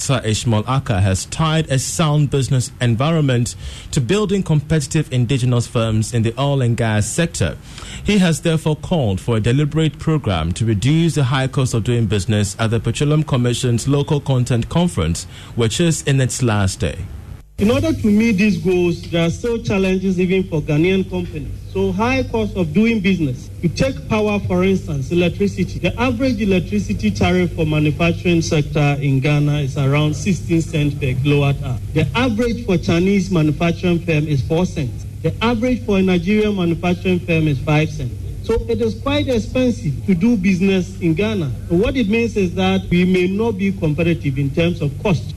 Sir Ishmael Ackah has tied a sound business environment to building competitive indigenous firms in the oil and gas sector. He has therefore called for a deliberate program to reduce the high cost of doing business at the Petroleum Commission's local content conference, which is in its last day. In order to meet these goals, there are still challenges even for Ghanaian companies. So high cost of doing business. You take power, for instance, electricity. The average electricity tariff for manufacturing sector in Ghana is around 16 cents per kilowatt hour. The average for Chinese manufacturing firm is 4 cents. The average for a Nigerian manufacturing firm is 5 cents. So it is quite expensive to do business in Ghana. What it means is that we may not be competitive in terms of cost.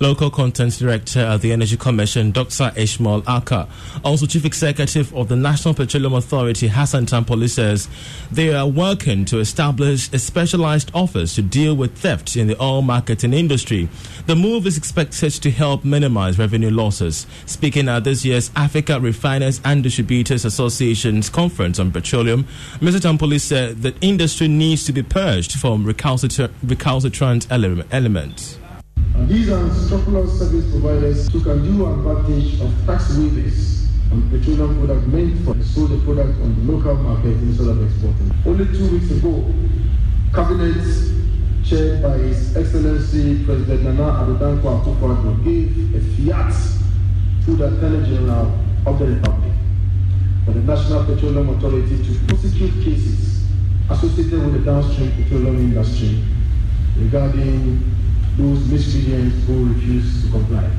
Local Content Director at the Energy Commission, Dr. Ishmael Ackah. Also, Chief Executive of the National Petroleum Authority, Hassan Tampuli, says they are working to establish a specialized office to deal with theft in the oil marketing industry. The move is expected to help minimize revenue losses. Speaking at this year's Africa Refiners and Distributors Association's conference on petroleum, Mr. Tampuli said that industry needs to be purged from recalcitrant, recalcitrant elements. And these are service providers can do advantage of tax waivers on petroleum product meant for sold the product on the local market instead of exporting. Only two weeks ago, Cabinet chaired by His Excellency President Nana Addo Dankwa Akufo-Addo gave a fiat to the Attorney General of the Republic for the National Petroleum Authority to prosecute cases associated with the downstream petroleum industry regarding those miscreants who refuse to comply.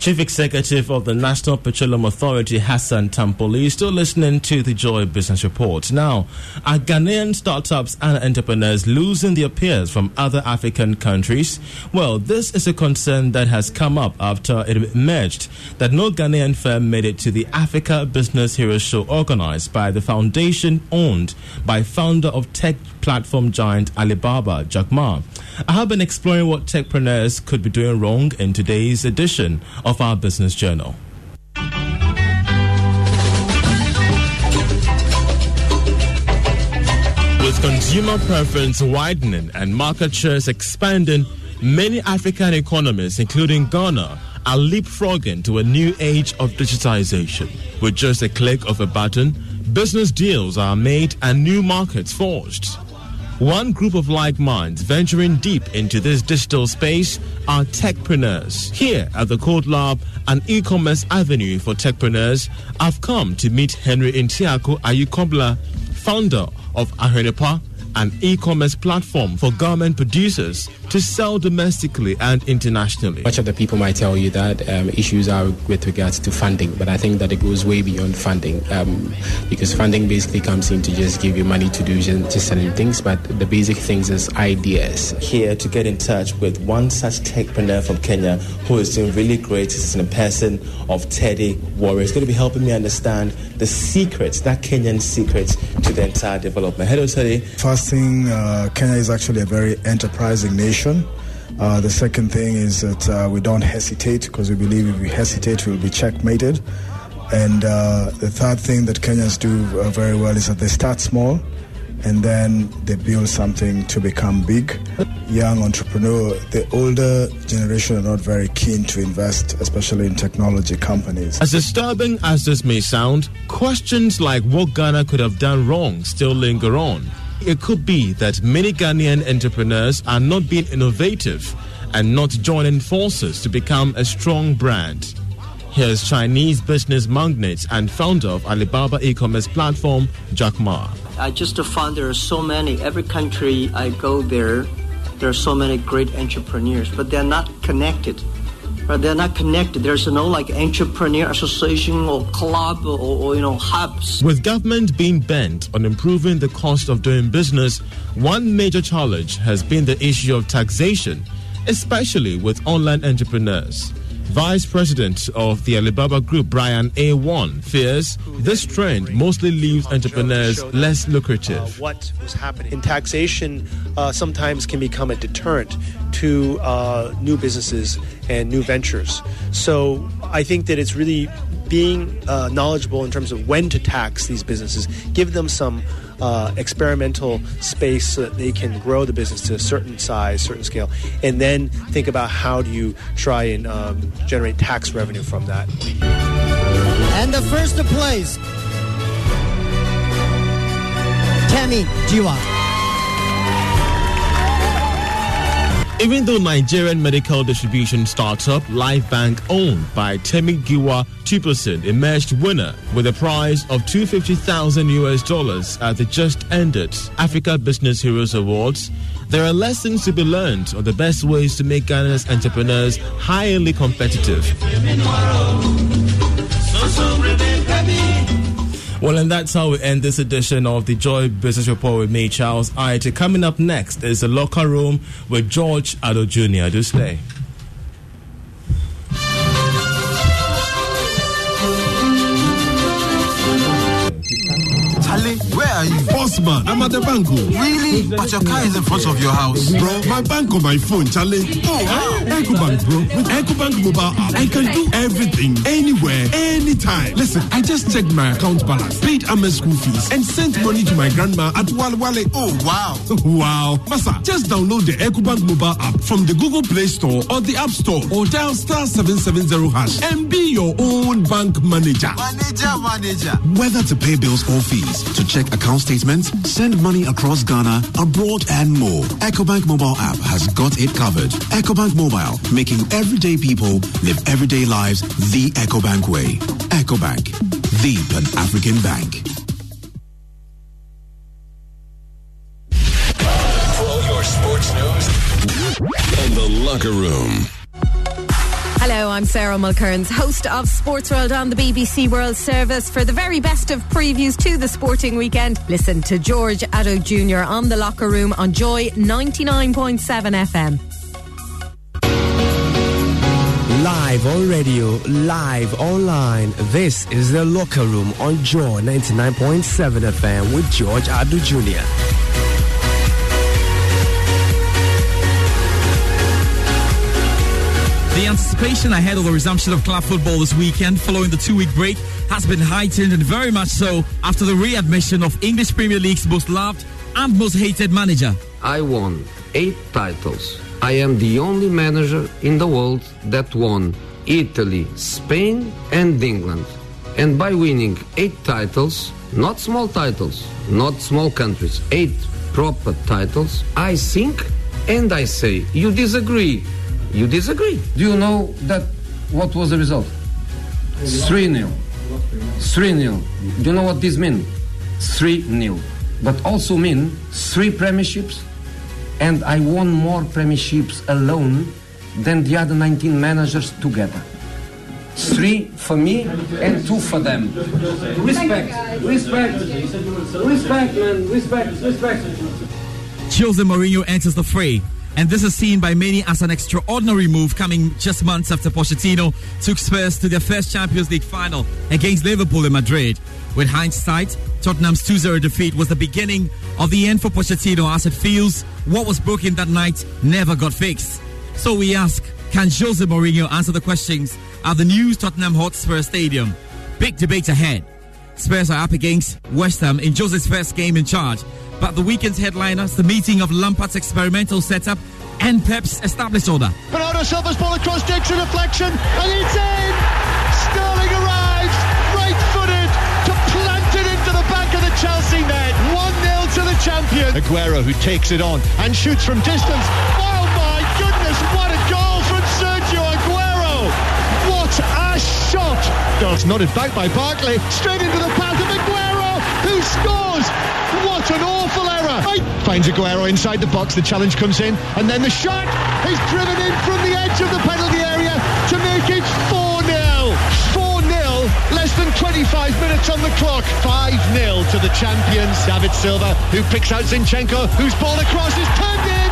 Chief Executive of the National Petroleum Authority, Hassan Tampuli, is still listening to the Joy Business Report. Now, are Ghanaian startups and entrepreneurs losing their peers from other African countries? Well, this is a concern that has come up after it emerged that no Ghanaian firm made it to the Africa Business Heroes Show organized by the foundation owned by founder of tech platform giant Alibaba, Jack Ma. I have been exploring what techpreneurs could be doing wrong in today's edition of our business journal. With consumer preference widening and market shares expanding, many African economies, including Ghana, are leapfrogging to a new age of digitization. With just a click of a button, business deals are made and new markets forged. One group of like minds venturing deep into this digital space are techpreneurs. Here at the Code Lab, an e commerce avenue for techpreneurs, I've come to meet Henry Intiako Ayukobla, founder of Ahwenepa, an e commerce platform for garment producers to sell domestically and internationally. Much of the people might tell you that um, issues are with regards to funding, but I think that it goes way beyond funding um, because funding basically comes in to just give you money to do just certain things, but the basic things is ideas. Here to get in touch with one such techpreneur from Kenya who is doing really great. This is in a person of Teddy Warrior. It's going to be helping me understand the secrets, that Kenyan secrets to the entire development. Hello, Teddy. First thing, uh, Kenya is actually a very enterprising nation. Uh, the second thing is that uh, we don't hesitate because we believe if we hesitate, we'll be checkmated. And uh, the third thing that Kenyans do uh, very well is that they start small and then they build something to become big. Young entrepreneur, the older generation are not very keen to invest, especially in technology companies. As disturbing as this may sound, questions like what Ghana could have done wrong still linger on. It could be that many Ghanaian entrepreneurs are not being innovative and not joining forces to become a strong brand. Here's Chinese business magnate and founder of Alibaba e-commerce platform, Jack Ma. I just found there are so many. Every country I go there, there are so many great entrepreneurs, but they're not connected. Right? They're not connected. There's no like entrepreneur association or club or, or you know hubs. With government being bent on improving the cost of doing business, one major challenge has been the issue of taxation especially with online entrepreneurs. Vice President of the Alibaba Group, Brian A. Wong, fears this trend mostly leaves entrepreneurs less lucrative. Uh, what was happening in taxation uh, sometimes can become a deterrent to uh, new businesses and new ventures. So I think that it's really being uh, knowledgeable in terms of when to tax these businesses, give them some uh, experimental space so that they can grow the business to a certain size, certain scale, and then think about how do you try and um, generate tax revenue from that. And the first to place, Temi Giwa. Even though Nigerian medical distribution startup LifeBank, owned by Temi Giwa 2%, emerged winner with a prize of 250,000 US dollars at the just ended Africa Business Heroes Awards, there are lessons to be learned on the best ways to make Ghana's entrepreneurs highly competitive. Well, and that's how we end this edition of the Joy Business Report with me, Charles Ayitey. Coming up next is the locker room with George Addo Jr. Do stay. Where are you? Bossman, I'm at the bank. Really? But your car is in front of your house. Bro, my bank on my phone, Charlie. Oh, wow. EcoBank, bro. With EcoBank mobile app, I can do everything, anywhere, anytime. Listen, I just checked my account balance, paid Ama's school fees, and sent money to my grandma at Wale Wale. Oh, wow. wow. Masa, just download the EcoBank mobile app from the Google Play Store or the App Store or dial star 770 hash and be your own bank manager. Manager, manager. Whether to pay bills or fees, to check account statements, send money across Ghana, abroad, and more. EcoBank mobile app has got it covered. EcoBank Mobile, making everyday people live everyday lives the EcoBank way. EcoBank, the Pan African Bank. For all your sports news and the locker room. Hello, I'm Sarah Mulkerrins, host of Sports World on the BBC World Service. For the very best of previews to the sporting weekend, listen to George Addo Jr. on the locker room on Joy 99.7 FM. Live on radio, live online. This is the locker room on Joy 99.7 FM with George Addo Jr. The anticipation ahead of the resumption of club football this weekend following the two week break has been heightened and very much so after the readmission of English Premier League's most loved and most hated manager. I won eight titles. I am the only manager in the world that won Italy, Spain, and England. And by winning eight titles, not small titles, not small countries, eight proper titles, I think and I say, you disagree you disagree. Do you know that what was the result? 3 0. 3 0. Do you know what this means? 3 0. But also mean three premierships, and I won more premierships alone than the other 19 managers together. Three for me and two for them. Respect, respect, respect, man, respect, respect. Jose Mourinho enters the fray and this is seen by many as an extraordinary move coming just months after Pochettino took Spurs to their first Champions League final against Liverpool in Madrid. With hindsight, Tottenham's 2 0 defeat was the beginning of the end for Pochettino as it feels what was broken that night never got fixed. So we ask can Jose Mourinho answer the questions at the new Tottenham Hotspur Stadium? Big debate ahead. Spurs are up against West Ham in Jose's first game in charge but the weekend's headliners, the meeting of Lampard's experimental setup and Pep's established order. Bernardo Silva's ball across Dixon, deflection, and it's in! Sterling arrives, right-footed, to plant it into the back of the Chelsea net. 1-0 to the champion. Aguero, who takes it on and shoots from distance. Oh my goodness, what a goal from Sergio Aguero! What a shot! Goal's nodded back by Barkley, straight into the path of Aguero, who scores! What an awful error! Finds Aguero inside the box, the challenge comes in, and then the shot is driven in from the edge of the penalty area to make it 4 0. 4 0, less than 25 minutes on the clock. 5 0 to the champions. David Silva, who picks out Zinchenko, whose ball across is turned in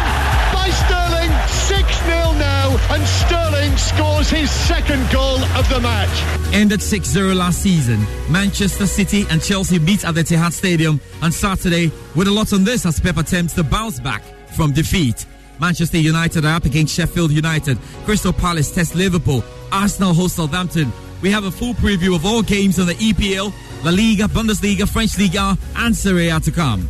by Sterling. 6 0 now, and Sterling scores his second goal of the match. Ended 6 0 last season. Manchester City and Chelsea meet at the Etihad Stadium on Saturday with a lot on this as Pep attempts to bounce back from defeat. Manchester United are up against Sheffield United. Crystal Palace test Liverpool. Arsenal host Southampton. We have a full preview of all games on the EPL, La Liga, Bundesliga, French Liga, and Serie A to come.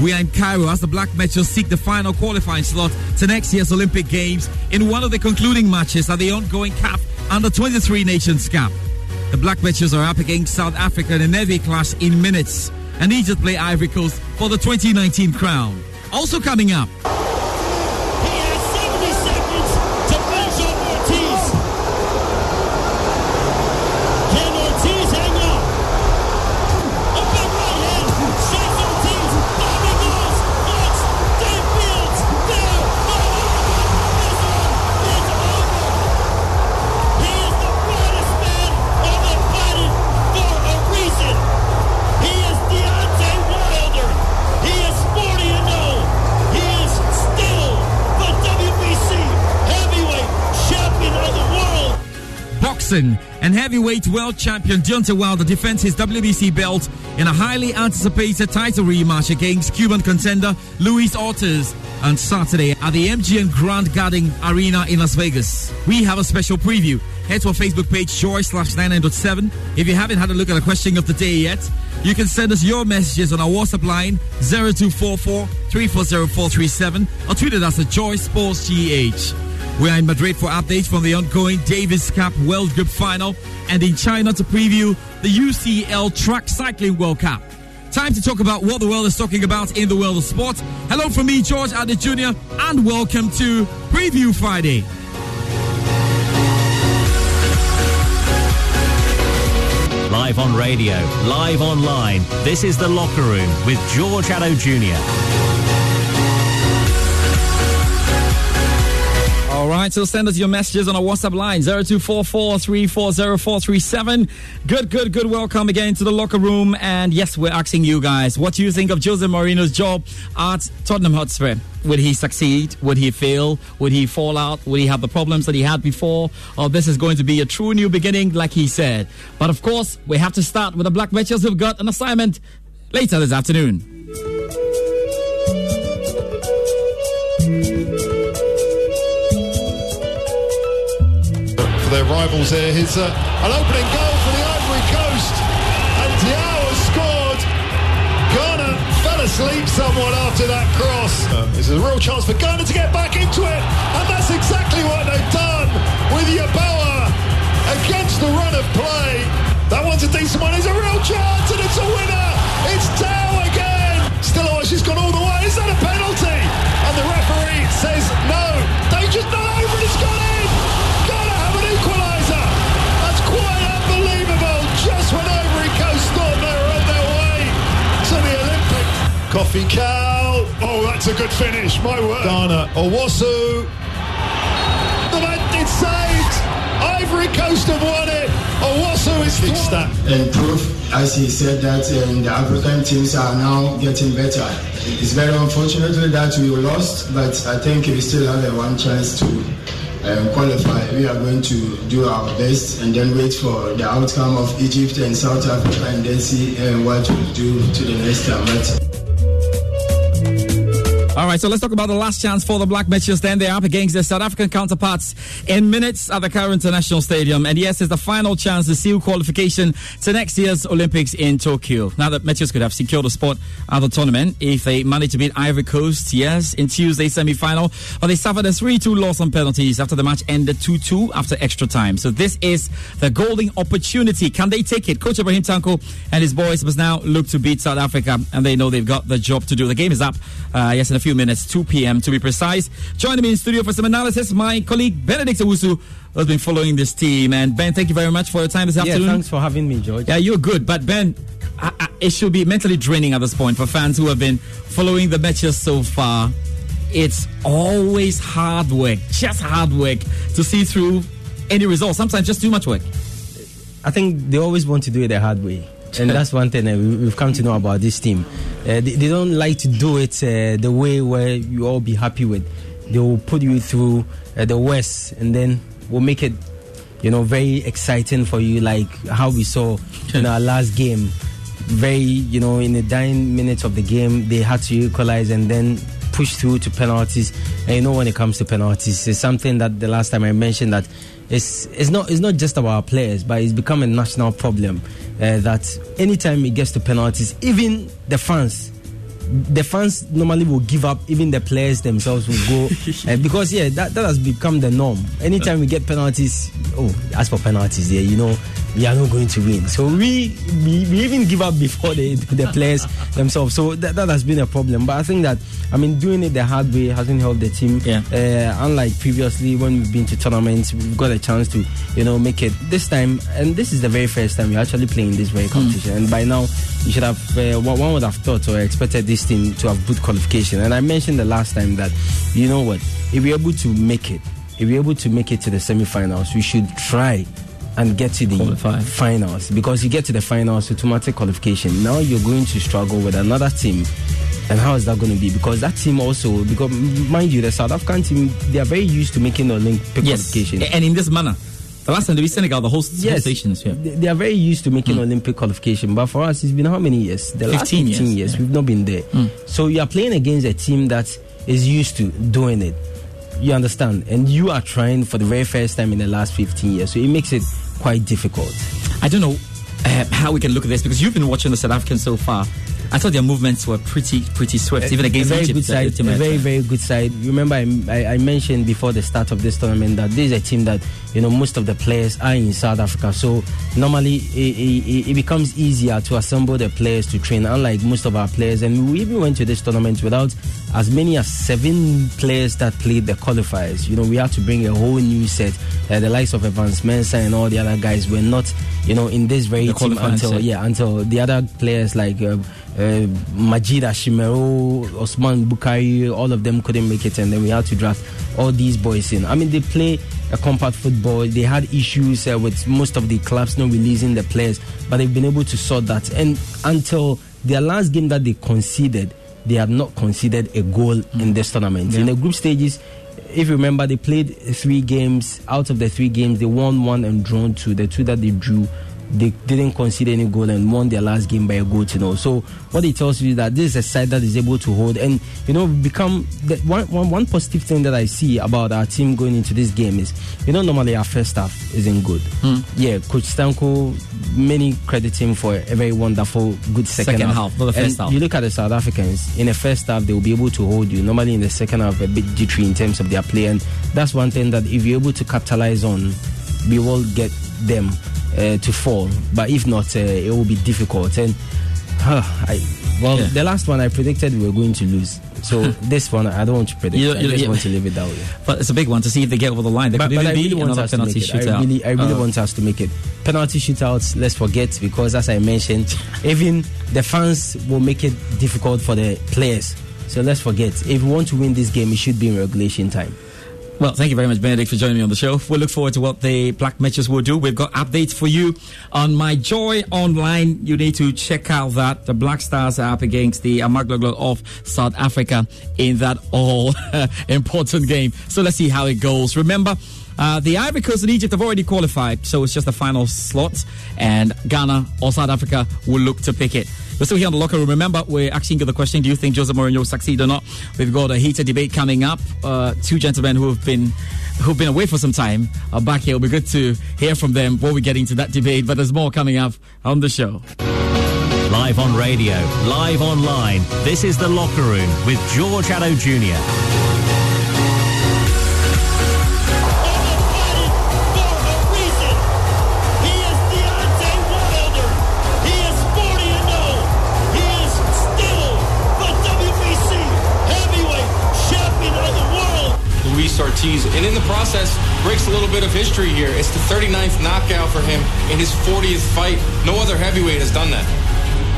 We are in Cairo as the Black Meteors seek the final qualifying slot to next year's Olympic Games in one of the concluding matches at the ongoing CAF Under 23 Nations Cup. The Black Meteors are up against South Africa in a heavy clash in minutes and Egypt play Ivory Coast for the 2019 crown. Also coming up. And heavyweight world champion Deontay Wilder defends his WBC belt in a highly anticipated title rematch against Cuban contender Luis Ortiz on Saturday at the MGM Grand Garden Arena in Las Vegas. We have a special preview. Head to our Facebook page, joy slash 99.7. If you haven't had a look at the question of the day yet, you can send us your messages on our WhatsApp line 0244 340437 or tweet us at Joy Sports GH. We are in Madrid for updates from the ongoing Davis Cup World Group Final and in China to preview the UCI Track Cycling World Cup. Time to talk about what the world is talking about in the world of sport. Hello from me, George Addo Jr., and welcome to Preview Friday. Live on radio, live online. This is The Locker Room with George Addo Jr. right, so send us your messages on our WhatsApp line 0244 Good, good, good. Welcome again to the locker room. And yes, we're asking you guys, what do you think of Jose Mourinho's job at Tottenham Hotspur? Would he succeed? Would he fail? Would he fall out? Would he have the problems that he had before? Or this is going to be a true new beginning, like he said. But of course, we have to start with the Black Meteors who've got an assignment later this afternoon. Their rivals here. Here's uh, an opening goal for the Ivory Coast. And Diao has scored. Ghana fell asleep somewhat after that cross. Uh, this is a real chance for Ghana to get back into it. And that's exactly what they've done with Yeboah against the run of play. That one's a decent one. It's a real chance and it's a winner. It's Tao again. Still, oh, she's gone all the way. Is that a Coffee cow. Oh, that's a good finish. My word. Ghana. Owusu. The man, it's saved. Ivory Coast have won it. Owusu is fixed that. and proof, as he said, that um, the African teams are now getting better. It's very unfortunately that we lost, but I think we still have a one chance to um, qualify. We are going to do our best and then wait for the outcome of Egypt and South Africa and then see um, what we'll do to the next time. But All right, so let's talk about the last chance for the Black Meteors. Then they're up against their South African counterparts in minutes at the Cairo International Stadium. And yes, it's the final chance to seal qualification to next year's Olympics in Tokyo. Now that Meteors could have secured a spot at the tournament if they managed to beat Ivory Coast, yes, in Tuesday's semi final. But they suffered a 3 2 loss on penalties after the match ended 2 2 after extra time. So this is the golden opportunity. Can they take it? Coach Ibrahim Tanko and his boys must now look to beat South Africa, and they know they've got the job to do. The game is up, uh, yes, in a few minutes, 2 p.m. to be precise. Joining me in studio for some analysis, my colleague Benedict Owusu has been following this team. And Ben, thank you very much for your time this Yeah, afternoon. thanks for having me, George. Yeah, you're good, but Ben, I, I, it should be mentally draining at this point for fans who have been following the matches so far. It's always hard work, just hard work to see through any result. Sometimes just too much work. I think they always want to do it the hard way. And that's one thing that we- we've come to know about this team. Uh, they, they don't like to do it uh, the way where you all be happy with. they will put you through uh, the worst, and then we'll make it, you know, very exciting for you, like how we saw in our last game. Very, you know, in the dying minutes of the game, they had to equalize and then push through to penalties. And you know, when it comes to penalties, it's something that the last time I mentioned that it's it's not it's not just about our players, but it's become a national problem. Uh, that anytime it gets to penalties, even the fans the fans normally will give up. Even the players themselves will go uh, because yeah, that, that has become the norm. Anytime we get penalties, oh, as for penalties, yeah, you know, we are not going to win. So we we, we even give up before the the players themselves. So that, that has been a problem. But I think that I mean doing it the hard way hasn't helped the team. Yeah. Uh, unlike previously when we've been to tournaments, we've got a chance to you know make it this time. And this is the very first time we're actually playing this very competition. And by now, you should have uh, one one would have thought or expected this team to have good qualification. And I mentioned the last time that you know what, if we're able to make it, if we're able to make it to the semi-finals, we should try and get to the finals because you get to the finals automatic qualification now you're going to struggle with another team and how is that going to be because that team also because mind you the south african team they are very used to making olympic Yes. qualification And in this manner. The last time they beat Senegal, the host, Yes. stations. Yeah. they are very used to making hmm. Olympic qualification, but for us, it's been how many years? The last 15 15 years, years, we've not been there. Hmm. So you are playing against a team that is used to doing it. You understand? And you are trying for the very first time in the last 15 years. So it makes it quite difficult. I don't know uh, how we can look at this because you've been watching the South Africans so far. I thought their movements were pretty pretty swift, even against a very Egypt. good side, a very very good side. Remember, I, I, I mentioned before the start of this tournament that this is a team that you know most of the players are in South Africa. So normally it, it, it becomes easier to assemble the players to train. Unlike most of our players, and we even went to this tournament without as many as seven players that played the qualifiers. You know, we had to bring a whole new set. Uh, the likes of Evans Mensah and all the other guys were not, you know, in this very The team until set. yeah until the other players like uh, uh, Majeed Ashimeru, Osman Bukari, all of them couldn't make it, and then we had to draft all these boys in. I mean, they play a compact football. They had issues uh, with most of the clubs not releasing the players, but they've been able to sort that. And until their last game that they conceded, they had not conceded a goal in this tournament. In the group stages, if you remember, they played three games. Out of the three games, they won one and drawn two. The two that they drew, they didn't concede any goal and won their last game by a goal to know. So what it tells you is that this is a side that is able to hold and you know become the one, one, one positive thing that I see about our team going into this game is you know normally our first half isn't good. Hmm. Yeah, Coach Tanko, many credit him for a very wonderful good second, Second half, not the first And half. You look at the South Africans in the first half, they will be able to hold you. Normally in the second half, a bit jittery in terms of their play, and that's one thing that if you're able to capitalize on, we will get them uh, to fall. But if not, uh, it will be difficult. And I, well, Yeah. the last one I predicted we were going to lose. So this one I don't want to predict. You- I you- just you- want to leave it that way. But it's a big one to see if they get over the line. There But, could but I be really want another penalty make it. I shootout. really, I really Uh, want us to make it. Penalty shootouts, let's forget because as I mentioned, even the fans will make it difficult for the players. So let's forget. If we want to win this game, it should be in regulation time. Well, thank you very much, Benedict, for joining me on the show. We look forward to what the Black Meteors will do. We've got updates for you on My Joy Online. You need to check out that. The Black Stars are up against the Amaglug-glug of South Africa in that all important game. So let's see how it goes. Remember, uh, the Ivory Coast and Egypt have already qualified, so it's just the final slot, and Ghana or South Africa will look to pick it. We're still here on the locker room. Remember, we're asking you the question: Do you think Jose Mourinho will succeed or not? We've got a heated debate coming up. Uh, two gentlemen who have been who've been away for some time are back here. It'll be good to hear from them before we get into that debate. But there's more coming up on the show. Live on radio, live online. This is The Locker Room with George Addo Jr. Luis Ortiz, and in the process, breaks a little bit of history here. It's the 39th knockout for him in his 40th fight. No other heavyweight has done that.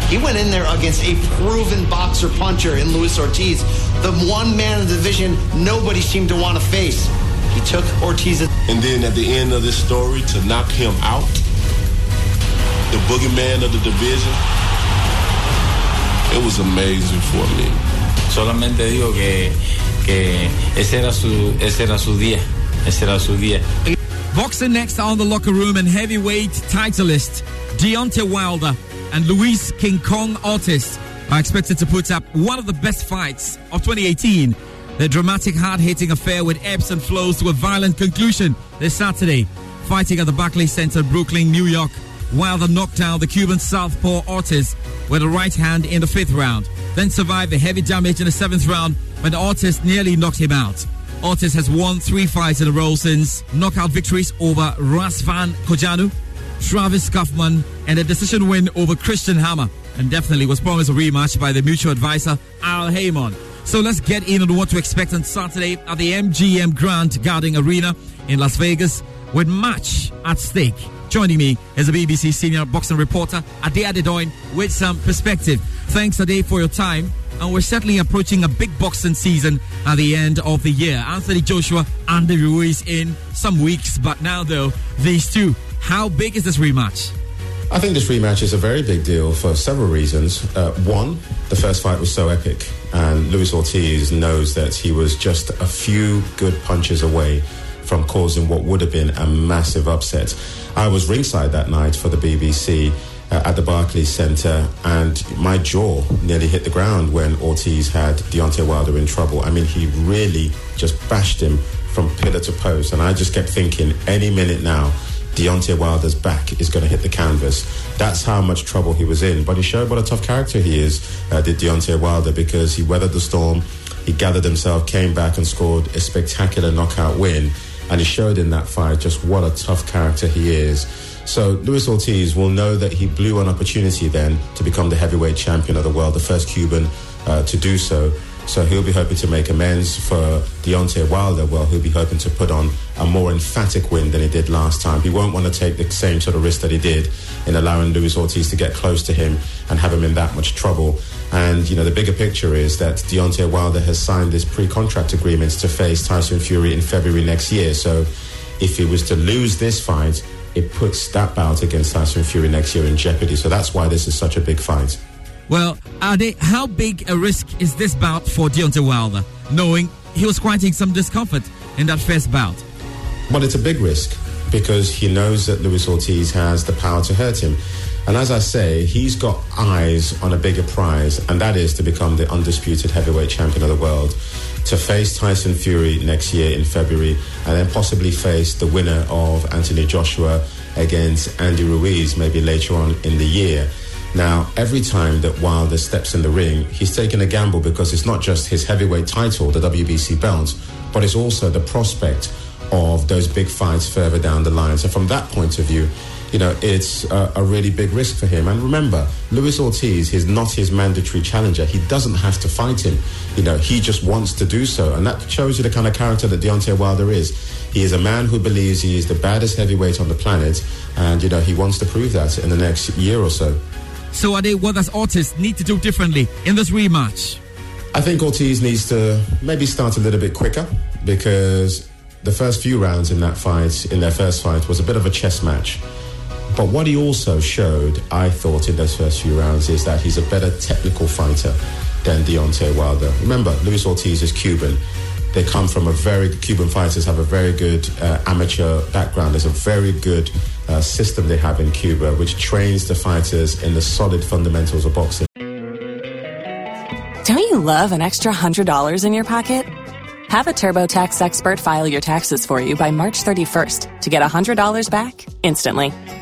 He went in there against a proven boxer puncher in Luis Ortiz, the one man in the division nobody seemed to want to face. He took Ortiz. And then at the end of this story, to knock him out, the boogeyman of the division, it was amazing for me. Solamente digo que que ese era su, ese era su día, ese era su día. Next on the locker room and heavyweight titleist Deontay Wilder and Luis King Kong Ortiz are expected to put up one of the best fights of 2018. The dramatic, hard-hitting affair with ebbs and flows to a violent conclusion this Saturday. Fighting at the Barclays Center, Brooklyn, New York. Wilder knocked down the Cuban southpaw Ortiz with a right hand in the fifth round, then survived the heavy damage in the seventh round when Ortiz nearly knocked him out. Ortiz has won three fights in a row since knockout victories over Razvan Cojanu, Travis Kauffman, and a decision win over Christian Hammer, and definitely was promised a rematch by the mutual advisor Al Haymon. So let's get in on what to expect on Saturday at the MGM Grand Garden Arena in Las Vegas with match at stake. Joining me is a BBC senior boxing reporter, Ade Adedoyin, with some perspective. Thanks, Ade, for your time. And we're certainly approaching a big boxing season at the end of the year. Anthony Joshua and Ruiz in some weeks, but now, though, these two. How big is this rematch? I think this rematch is a very big deal for several reasons. Uh, one, the first fight was so epic, and Luis Ortiz knows that he was just a few good punches away from causing what would have been a massive upset. I was ringside that night for the BBC uh, at the Barclays Centre, and my jaw nearly hit the ground when Ortiz had Deontay Wilder in trouble. I mean, he really just bashed him from pillar to post, and I just kept thinking, any minute now, Deontay Wilder's back is going to hit the canvas. That's how much trouble he was in. But he showed what a tough character he is, uh, did Deontay Wilder, because he weathered the storm, he gathered himself, came back and scored a spectacular knockout win. And he showed in that fight just what a tough character he is. So Luis Ortiz will know that he blew an opportunity then to become the heavyweight champion of the world, the first Cuban uh, to do so. So he'll be hoping to make amends for Deontay Wilder. Well, he'll be hoping to put on a more emphatic win than he did last time. He won't want to take the same sort of risk that he did in allowing Luis Ortiz to get close to him and have him in that much trouble. And, you know, the bigger picture is that Deontay Wilder has signed this pre-contract agreement to face Tyson Fury in February next year. So if he was to lose this fight, it puts that bout against Tyson Fury next year in jeopardy. So that's why this is such a big fight. Well, Ade, how big a risk is this bout for Deontay Wilder, knowing he was quieting some discomfort in that first bout? Well, it's a big risk because he knows that Luis Ortiz has the power to hurt him. And as I say, he's got eyes on a bigger prize, and that is to become the undisputed heavyweight champion of the world, to face Tyson Fury next year in February, and then possibly face the winner of Anthony Joshua against Andy Ruiz maybe later on in the year. Now, every time that Wilder steps in the ring, he's taking a gamble because it's not just his heavyweight title, the WBC belt, but it's also the prospect of those big fights further down the line. So, from that point of view, you know, it's a, a, really big risk for him. And remember, Luis Ortiz is not his mandatory challenger. He doesn't have to fight him. You know, he just wants to do so. And that shows you the kind of character that Deontay Wilder is. He is a man who believes he is the baddest heavyweight on the planet. And, you know, he wants to prove that in the next year or so. So, Ade, what does Ortiz need to do differently in this rematch? I think Ortiz needs to maybe start a little bit quicker because the first few rounds in that fight, in their first fight, was a bit of a chess match. But what he also showed, I thought, in those first few rounds is that he's a better technical fighter than Deontay Wilder. Remember, Luis Ortiz is Cuban. They come from a very, Cuban fighters have a very good uh, amateur background. There's a very good uh, system they have in Cuba, which trains the fighters in the solid fundamentals of boxing. Don't you love an extra $100 in your pocket? Have a TurboTax expert file your taxes for you by March 31st to get $100 back instantly.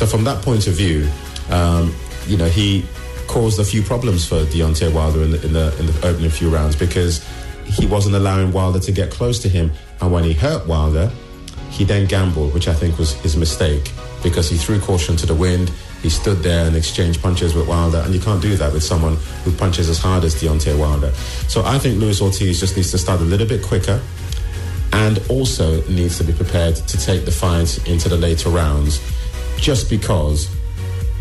So from that point of view, um, you know, he caused a few problems for Deontay Wilder in the, in the in the opening few rounds because he wasn't allowing Wilder to get close to him, and when he hurt Wilder, he then gambled, which I think was his mistake because he threw caution to the wind. He stood there and exchanged punches with Wilder, and you can't do that with someone who punches as hard as Deontay Wilder. So I think Luis Ortiz just needs to start a little bit quicker and also needs to be prepared to take the fight into the later rounds just because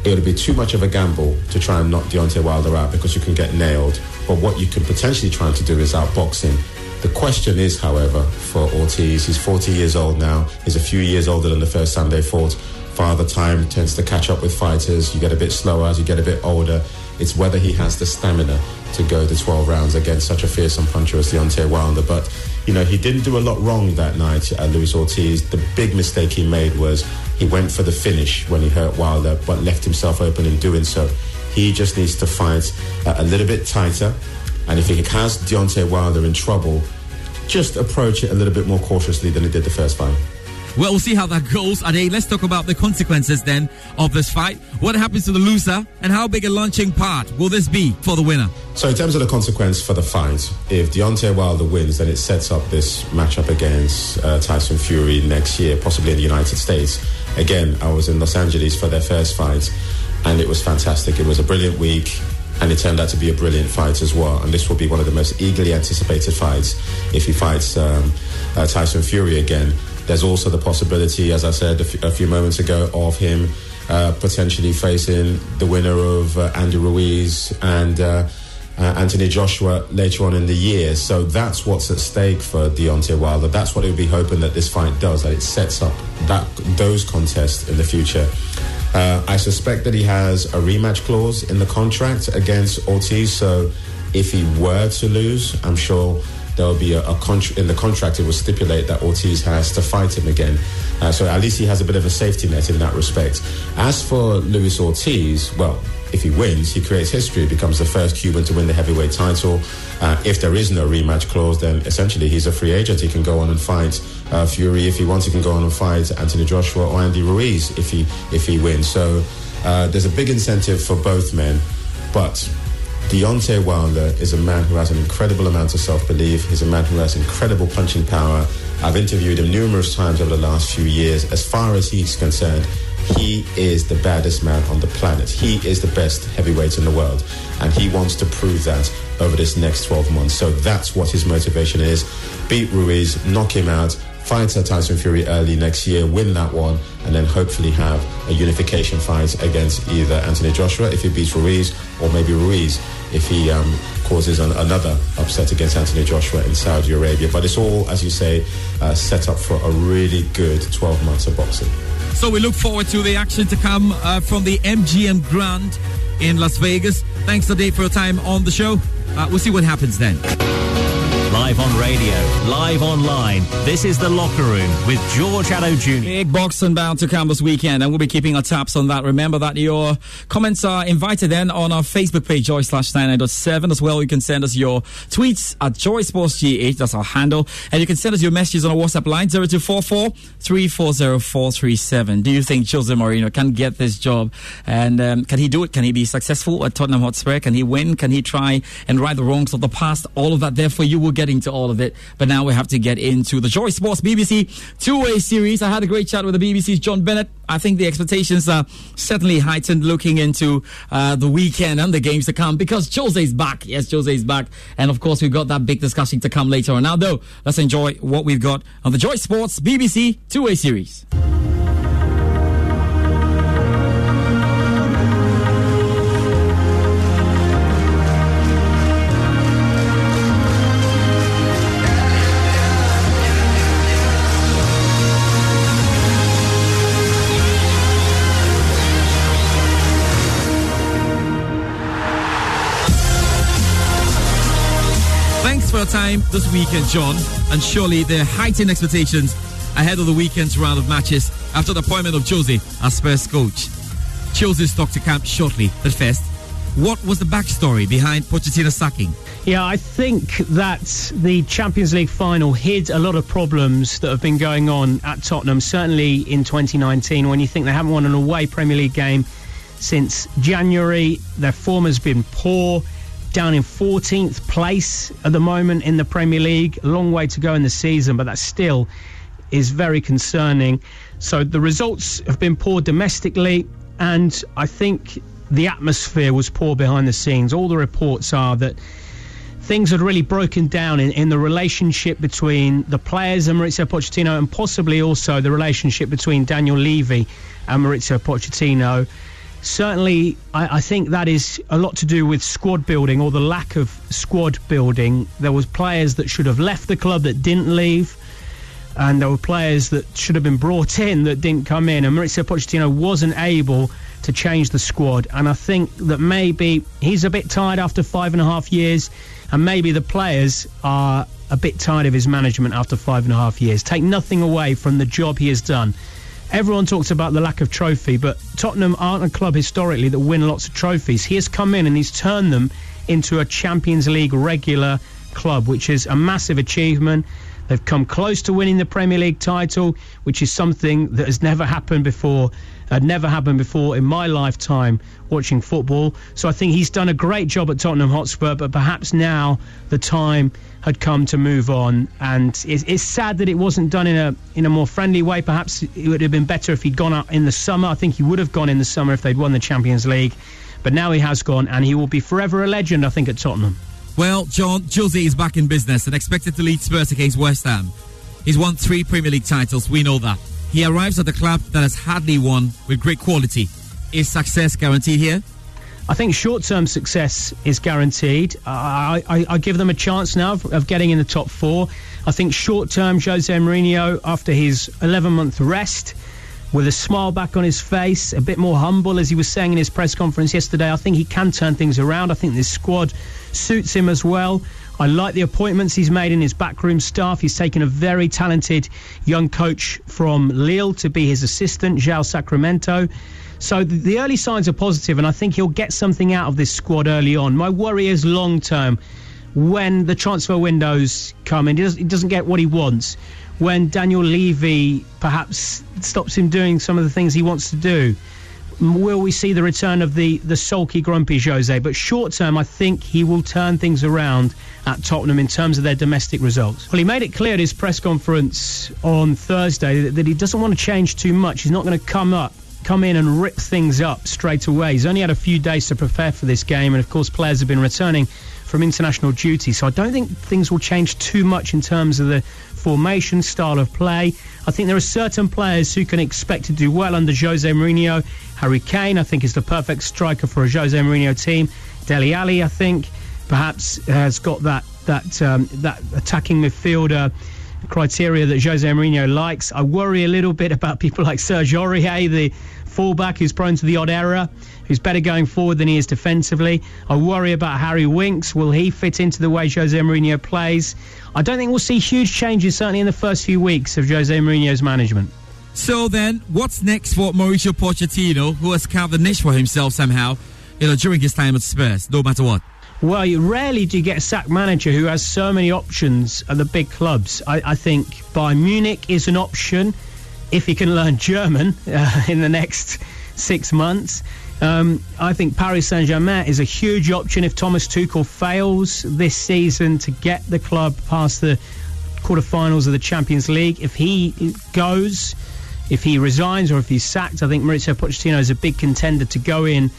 it would be too much of a gamble to try and knock Deontay Wilder out because you can get nailed. But what you can potentially try to do is outbox him. The question is, however, for Ortiz, he's 40 years old now. He's a few years older than the first time they fought. Father time tends to catch up with fighters. You get a bit slower as you get a bit older. It's whether he has the stamina to go the 12 rounds against such a fearsome puncher as Deontay Wilder. But, you know, he didn't do a lot wrong that night, uh, Luis Ortiz. The big mistake he made was he went for the finish when he hurt Wilder, but left himself open in doing so. He just needs to fight uh, a little bit tighter. And if he has Deontay Wilder in trouble, just approach it a little bit more cautiously than he did the first fight. Well, we'll see how that goes. Ade, let's talk about the consequences then of this fight. What happens to the loser, and how big a launching part will this be for the winner? So, in terms of the consequence for the fight, if Deontay Wilder wins, then it sets up this matchup against uh, Tyson Fury next year, possibly in the United States. Again, I was in Los Angeles for their first fight, and it was fantastic. It was a brilliant week and it turned out to be a brilliant fight as well. And this will be one of the most eagerly anticipated fights if he fights um, uh, Tyson Fury again. There's also the possibility, as I said a, f- a few moments ago, of him uh, potentially facing the winner of uh, Andy Ruiz and. Uh, uh, Anthony Joshua later on in the year. So that's what's at stake for Deontay Wilder. That's what he'll be hoping that this fight does, that it sets up that those contests in the future. Uh, I suspect that he has a rematch clause in the contract against Ortiz. So if he were to lose, I'm sure there will be a, a contr in the contract. It will stipulate that Ortiz has to fight him again. Uh, so at least he has a bit of a safety net in that respect. As for Luis Ortiz, well, if he wins, he creates history, becomes the first Cuban to win the heavyweight title. Uh, if there is no rematch clause, then essentially he's a free agent. He can go on and fight uh, Fury if he wants. He can go on and fight Anthony Joshua or Andy Ruiz if he if he wins. So uh, there's a big incentive for both men, but. Deontay Wilder is a man who has an incredible amount of self-belief. He's a man who has incredible punching power. I've interviewed him numerous times over the last few years. As far as he's concerned, he is the baddest man on the planet. He is the best heavyweight in the world. And he wants to prove that over this next 12 months. So that's what his motivation is. Beat Ruiz, knock him out, fight Tyson Fury early next year, win that one, and then hopefully have a unification fight against either Anthony Joshua if he beats Ruiz, or maybe Ruiz if he um, causes an, another upset against Anthony Joshua in Saudi Arabia. But it's all, as you say, uh, set up for a really good 12 months of boxing. So we look forward to the action to come uh, from the MGM Grand in Las Vegas. Thanks, Dave, for your time on the show. Uh, we'll see what happens then. Live on radio, live online. This is The Locker Room with George Addo Jr. Big boxing bound to come this weekend, and we'll be keeping our taps on that. Remember that your comments are invited then on our Facebook page, Joy slash 99.7. As well, you can send us your tweets at Joy Sports GH, that's our handle. And you can send us your messages on our WhatsApp line, 0244 340437. Do you think Jose Mourinho can get this job? And um, can he do it? Can he be successful at Tottenham Hotspur? Can he win? Can he try and right the wrongs of the past? All of that therefore, you. We'll get into all of it. But now we have to get into the Joy Sports BBC two-way series. I had a great chat with the BBC's John Bennett. I think the expectations are certainly heightened looking into uh, the weekend and the games to come because Jose's back. Yes, Jose's back. And of course, we've got that big discussion to come later on. Now, though, let's enjoy what we've got on the Joy Sports BBC two-way series. Time this weekend, John. And surely there are heightened expectations ahead of the weekend's round of matches after the appointment of Jose as Spurs coach. Chelsea's talk to camp shortly, but first, what was the backstory behind Pochettino's sacking? Yeah, I think that the Champions League final hid a lot of problems that have been going on at Tottenham, certainly in 2019, when you think they haven't won an away Premier League game since January. Their form has been poor, down in 14th place at the moment in the Premier League. Long way to go in the season, but that still is very concerning. So the results have been poor domestically, and I think the atmosphere was poor behind the scenes. All the reports are that things had really broken down in, in the relationship between the players and Mauricio Pochettino, and possibly also the relationship between Daniel Levy and Mauricio Pochettino. Certainly, I, I think that is a lot to do with squad building or the lack of squad building. There was players that should have left the club that didn't leave and there were players that should have been brought in that didn't come in, and Mauricio Pochettino wasn't able to change the squad. And I think that maybe he's a bit tired after five and a half years, and maybe the players are a bit tired of his management after five and a half years. Take nothing away from the job he has done. Everyone talks about the lack of trophy, but Tottenham aren't a club historically that win lots of trophies. He has come in and he's turned them into a Champions League regular club, which is a massive achievement. They've come close to winning the Premier League title, which is something that has never happened before, had never happened before in my lifetime watching football. So I think he's done a great job at Tottenham Hotspur, but perhaps now the time had come to move on. And it's, it's sad that it wasn't done in a in a more friendly way. Perhaps it would have been better if he'd gone out in the summer. I think he would have gone in the summer if they'd won the Champions League. But now he has gone, and he will be forever a legend, I think, at Tottenham. Well, John, Jose is back in business and expected to lead Spurs against West Ham. He's won three Premier League titles, we know that. He arrives at the club that has hardly won with great quality. Is success guaranteed here? I think short-term success is guaranteed. I, I, I give them a chance now of, of, getting in the top four. I think short-term Jose Mourinho, after his 11-month rest, with a smile back on his face, a bit more humble, as he was saying in his press conference yesterday, I think he can turn things around. I think this squad suits him as well. I like the appointments he's made in his backroom staff. He's taken a very talented young coach from Lille to be his assistant, João Sacramento. So the, early signs are positive, and I think he'll get something out of this squad early on. My worry is long term when the transfer windows come in, he doesn't get what he wants. When Daniel Levy perhaps stops him doing some of the things he wants to do will we see the return of the, the sulky, grumpy Jose? But short term, I think he will turn things around at Tottenham in terms of their domestic results. Well, he made it clear at his press conference on Thursday that, that he doesn't want to change too much. He's not going to come up come in and rip things up straight away. He's only had a few days to prepare for this game, and of course, players have been returning from international duty. So I don't think things will change too much in terms of the formation, style of play. I think there are certain players who can expect to do well under Jose Mourinho. Harry Kane, I think, is the perfect striker for a Jose Mourinho team. Dele Alli, I think, perhaps has got that that um, that attacking midfielder criteria that Jose Mourinho likes. I worry a little bit about people like Serge Aurier, the fullback who's prone to the odd error, who's better going forward than he is defensively. I worry about Harry Winks. Will he fit into the way Jose Mourinho plays? I don't think we'll see huge changes, certainly in the first few weeks of Jose Mourinho's management. So then, what's next for Mauricio Pochettino, who has carved a niche for himself somehow, you know, during his time at Spurs, no matter what? Well, you rarely do you get a sack manager who has so many options at the big clubs. I, I think Bayern Munich is an option if he can learn German uh, in the next six months. Um, I think Paris Saint Germain is a huge option if Thomas Tuchel fails this season to get the club past the quarterfinals of the Champions League. If he goes, if he resigns, or if he's sacked, I think Mauricio Pochettino is a big contender to go in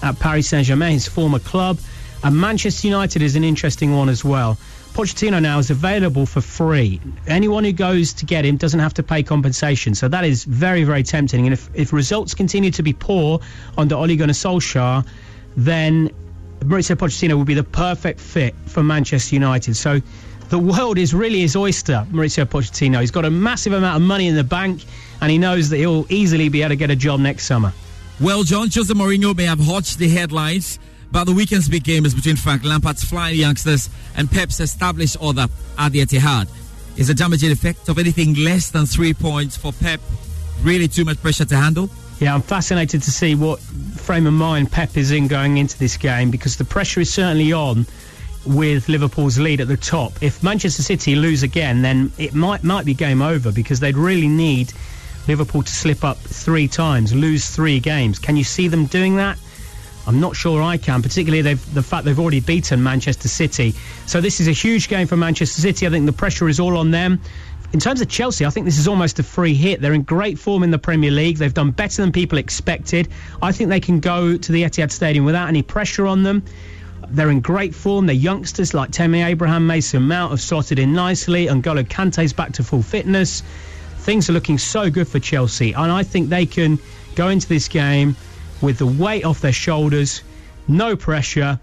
at Paris Saint Germain, his former club. And Manchester United is an interesting one as well. Pochettino now is available for free. Anyone who goes to get him doesn't have to pay compensation. So that is very, very tempting. And if, if results continue to be poor under Ole Gunnar Solskjaer, then Mauricio Pochettino would be the perfect fit for Manchester United. So the world is really his oyster, Mauricio Pochettino. He's got a massive amount of money in the bank, and he knows that he'll easily be able to get a job next summer. Well, John, Jose Mourinho may have hodged the headlines But the weekend's big game is between Frank Lampard's flying youngsters and Pep's established order at the Etihad. Is the damaging effect of anything less than three points for Pep really too much pressure to handle? Yeah, I'm fascinated to see what frame of mind Pep is in going into this game because the pressure is certainly on with Liverpool's lead at the top. If Manchester City lose again, then it might might be game over because they'd really need Liverpool to slip up three times, lose three games. Can you see them doing that? I'm not sure I can, particularly the fact they've already beaten Manchester City. So this is a huge game for Manchester City. I think the pressure is all on them. In terms of Chelsea, I think this is almost a free hit. They're in great form in the Premier League. They've done better than people expected. I think they can go to the Etihad Stadium without any pressure on them. They're in great form. They're youngsters like Tammy Abraham, Mason Mount have slotted in nicely. and N'Golo Kante's back to full fitness. Things are looking so good for Chelsea, and I think they can go into this game with the weight off their shoulders, no pressure,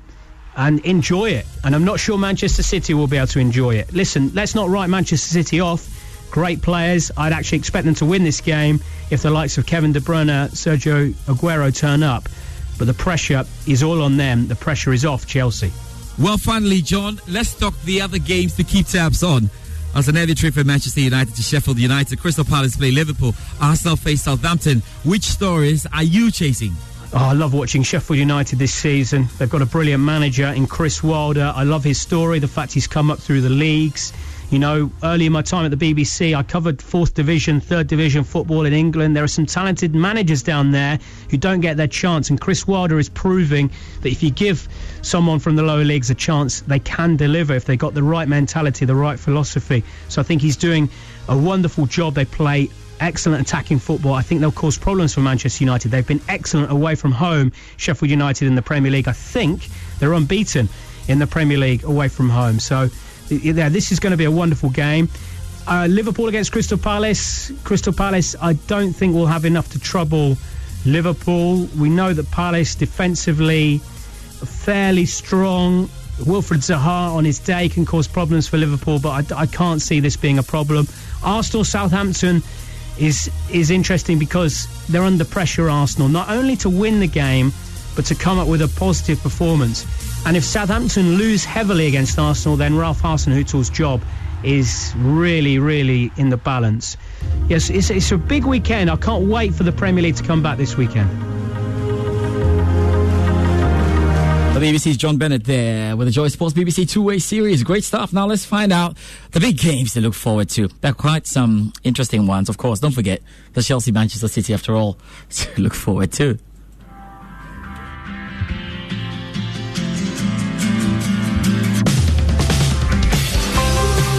and enjoy it. And I'm not sure Manchester City will be able to enjoy it. Listen, let's not write Manchester City off. Great players. I'd actually expect them to win this game if the likes of Kevin De Bruyne, Sergio Aguero turn up. But the pressure is all on them. The pressure is off Chelsea. Well, finally, John, let's talk the other games to keep tabs on. As an early trip from Manchester United to Sheffield United, Crystal Palace play Liverpool, Arsenal face Southampton. Which stories are you chasing? Oh, I love watching Sheffield United this season. They've got a brilliant manager in Chris Wilder. I love his story, the fact he's come up through the leagues. You know, early in my time at the BBC, I covered fourth division, third division football in England. There are some talented managers down there who don't get their chance, and Chris Wilder is proving that if you give someone from the lower leagues a chance, they can deliver if they got the right mentality, the right philosophy. So I think he's doing a wonderful job. They play excellent attacking football. I think they'll cause problems for Manchester United. They've been excellent away from home. Sheffield United in the Premier League, I think they're unbeaten in the Premier League away from home. So, yeah, this is going to be a wonderful game. Uh, Liverpool against Crystal Palace. Crystal Palace, I don't think will have enough to trouble Liverpool. We know that Palace defensively fairly strong. Wilfried Zaha on his day can cause problems for Liverpool, but I, I can't see this being a problem. Arsenal, Southampton is is interesting because they're under pressure, Arsenal, not only to win the game, but to come up with a positive performance. And if Southampton lose heavily against Arsenal, then Ralph Hasenhüttl's job is really, really in the balance. Yes, it's, it's a big weekend. I can't wait for the Premier League to come back this weekend. The BBC's John Bennett there with the Joy Sports BBC two-way series. Great stuff. Now let's find out the big games to look forward to. There are quite some interesting ones, of course. Don't forget the Chelsea Manchester City after all to look forward to.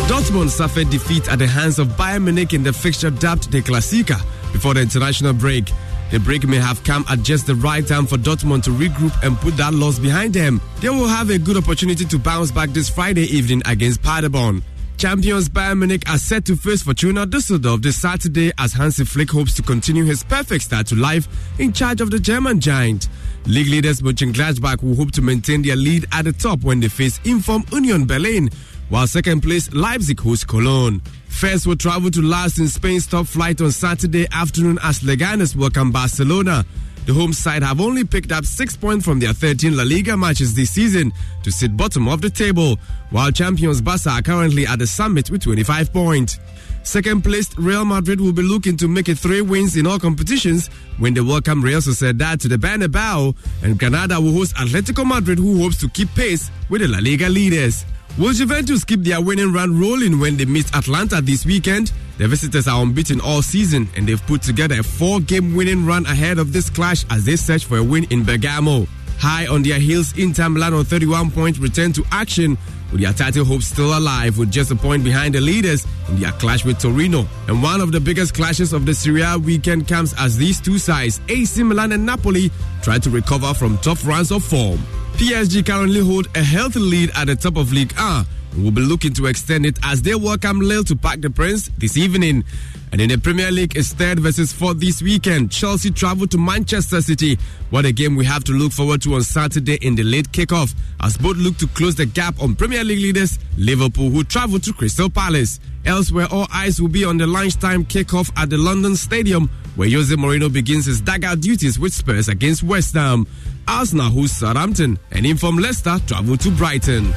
Dortmund suffered defeat at the hands of Bayern Munich in the fixture dubbed the Klassiker before the international break. The break may have come at just the right time for Dortmund to regroup and put that loss behind them. They will have a good opportunity to bounce back this Friday evening against Paderborn. Champions Bayern Munich are set to face Fortuna Düsseldorf this Saturday as Hansi Flick hopes to continue his perfect start to life in charge of the German giant. League leaders Mönchengladbach will hope to maintain their lead at the top when they face inform Union Berlin, while second place Leipzig hosts Cologne. First will travel to last in Spain's top flight on Saturday afternoon as Leganes welcome Barcelona. The home side have only picked up six points from their 13 La Liga matches this season to sit bottom of the table, while champions Barca are currently at the summit with 25 points. Second placed Real Madrid will be looking to make it three wins in all competitions when they welcome Real Sociedad to the Bernabeu, and Granada will host Atletico Madrid, who hopes to keep pace with the La Liga leaders. Will Juventus keep their winning run rolling when they meet Atalanta this weekend? The visitors are unbeaten all season and they've put together a four game winning run ahead of this clash as they search for a win in Bergamo. High on their heels, Inter Milan on 31 points return to action with their title hopes still alive with just a point behind the leaders in their clash with Torino. And one of the biggest clashes of the Serie A weekend comes as these two sides, AC Milan and Napoli, try to recover from tough runs of form. PSG currently hold a healthy lead at the top of League A will be looking to extend it as they welcome Lille to Parc des Princes this evening. And in the Premier League, it's third versus fourth this weekend. Chelsea travel to Manchester City. What a game we have to look forward to on Saturday in the late kickoff as both look to close the gap on Premier League leaders Liverpool, who travel to Crystal Palace. Elsewhere, all eyes will be on the lunchtime kickoff at the London Stadium, where Jose Mourinho begins his dugout duties with Spurs against West Ham. Arsenal host Southampton, and Inform Leicester travel to Brighton.